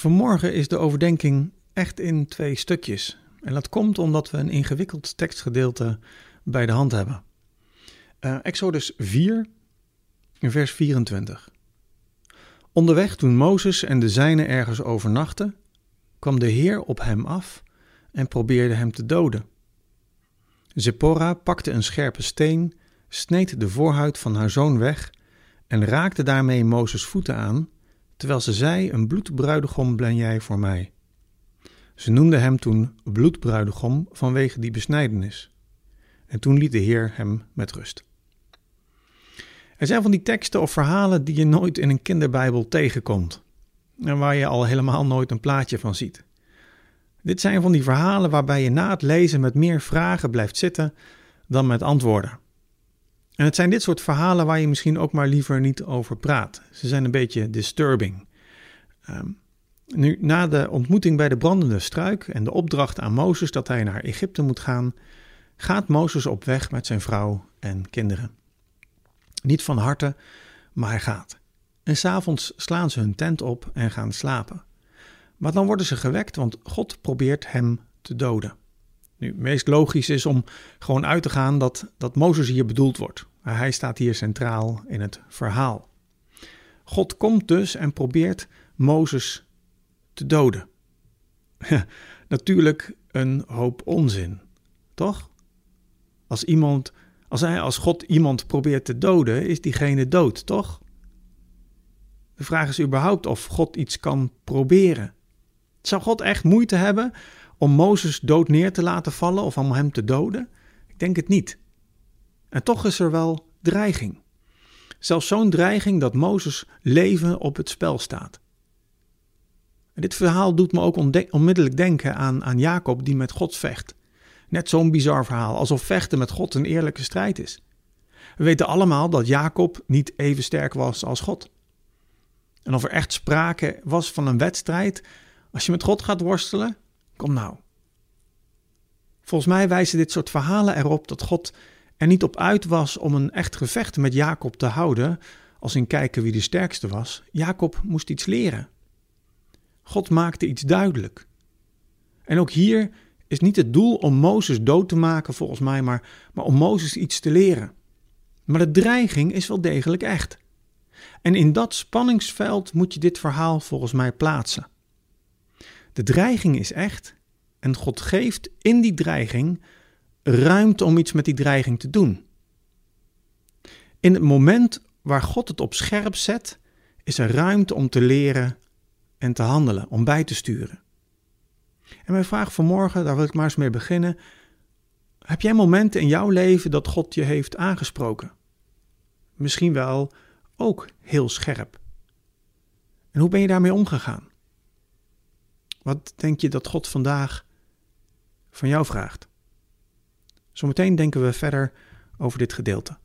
Vanmorgen is de overdenking echt in twee stukjes. En dat komt omdat we een ingewikkeld tekstgedeelte bij de hand hebben. Uh, Exodus 4, vers 24. Onderweg toen Mozes en de zijnen ergens overnachten, kwam de Heer op hem af en probeerde hem te doden. Zipporah pakte een scherpe steen, sneed de voorhuid van haar zoon weg en raakte daarmee Mozes voeten aan, terwijl ze zei: Een bloedbruidegom ben jij voor mij. Ze noemde hem toen bloedbruidegom vanwege die besnijdenis. En toen liet de Heer hem met rust. Er zijn van die teksten of verhalen die je nooit in een kinderbijbel tegenkomt. En waar je al helemaal nooit een plaatje van ziet. Dit zijn van die verhalen waarbij je na het lezen met meer vragen blijft zitten dan met antwoorden. En het zijn dit soort verhalen waar je misschien ook maar liever niet over praat. Ze zijn een beetje disturbing. Um, nu, na de ontmoeting bij de brandende struik en de opdracht aan Mozes dat hij naar Egypte moet gaan, gaat Mozes op weg met zijn vrouw en kinderen. Niet van harte, maar hij gaat. En s'avonds slaan ze hun tent op en gaan slapen. Maar dan worden ze gewekt, want God probeert hem te doden. Nu, meest logisch is om gewoon uit te gaan dat, dat Mozes hier bedoeld wordt. Hij staat hier centraal in het verhaal. God komt dus en probeert Mozes te doden. Natuurlijk een hoop onzin, toch? Als iemand, als hij als God iemand probeert te doden, is diegene dood, toch? De vraag is überhaupt of God iets kan proberen. Zou God echt moeite hebben om Mozes dood neer te laten vallen of om hem te doden? Ik denk het niet. En toch is er wel dreiging. Zelfs zo'n dreiging dat Mozes leven op het spel staat. En dit verhaal doet me ook onmiddellijk denken aan, aan Jacob die met God vecht. Net zo'n bizar verhaal, alsof vechten met God een eerlijke strijd is. We weten allemaal dat Jacob niet even sterk was als God. En of er echt sprake was van een wedstrijd, als je met God gaat worstelen, kom nou. Volgens mij wijzen dit soort verhalen erop dat God er niet op uit was om een echt gevecht met Jacob te houden, als in kijken wie de sterkste was. Jacob moest iets leren. God maakte iets duidelijk. En ook hier is niet het doel om Mozes dood te maken, volgens mij, maar, maar om Mozes iets te leren. Maar de dreiging is wel degelijk echt. En in dat spanningsveld moet je dit verhaal volgens mij plaatsen. De dreiging is echt en God geeft in die dreiging ruimte om iets met die dreiging te doen. In het moment waar God het op scherp zet, is er ruimte om te leren en te handelen, om bij te sturen. En mijn vraag vanmorgen, daar wil ik maar eens mee beginnen. Heb jij momenten in jouw leven dat God je heeft aangesproken? Misschien wel ook heel scherp. En hoe ben je daarmee omgegaan? Wat denk je dat God vandaag van jou vraagt? Zometeen denken we verder over dit gedeelte.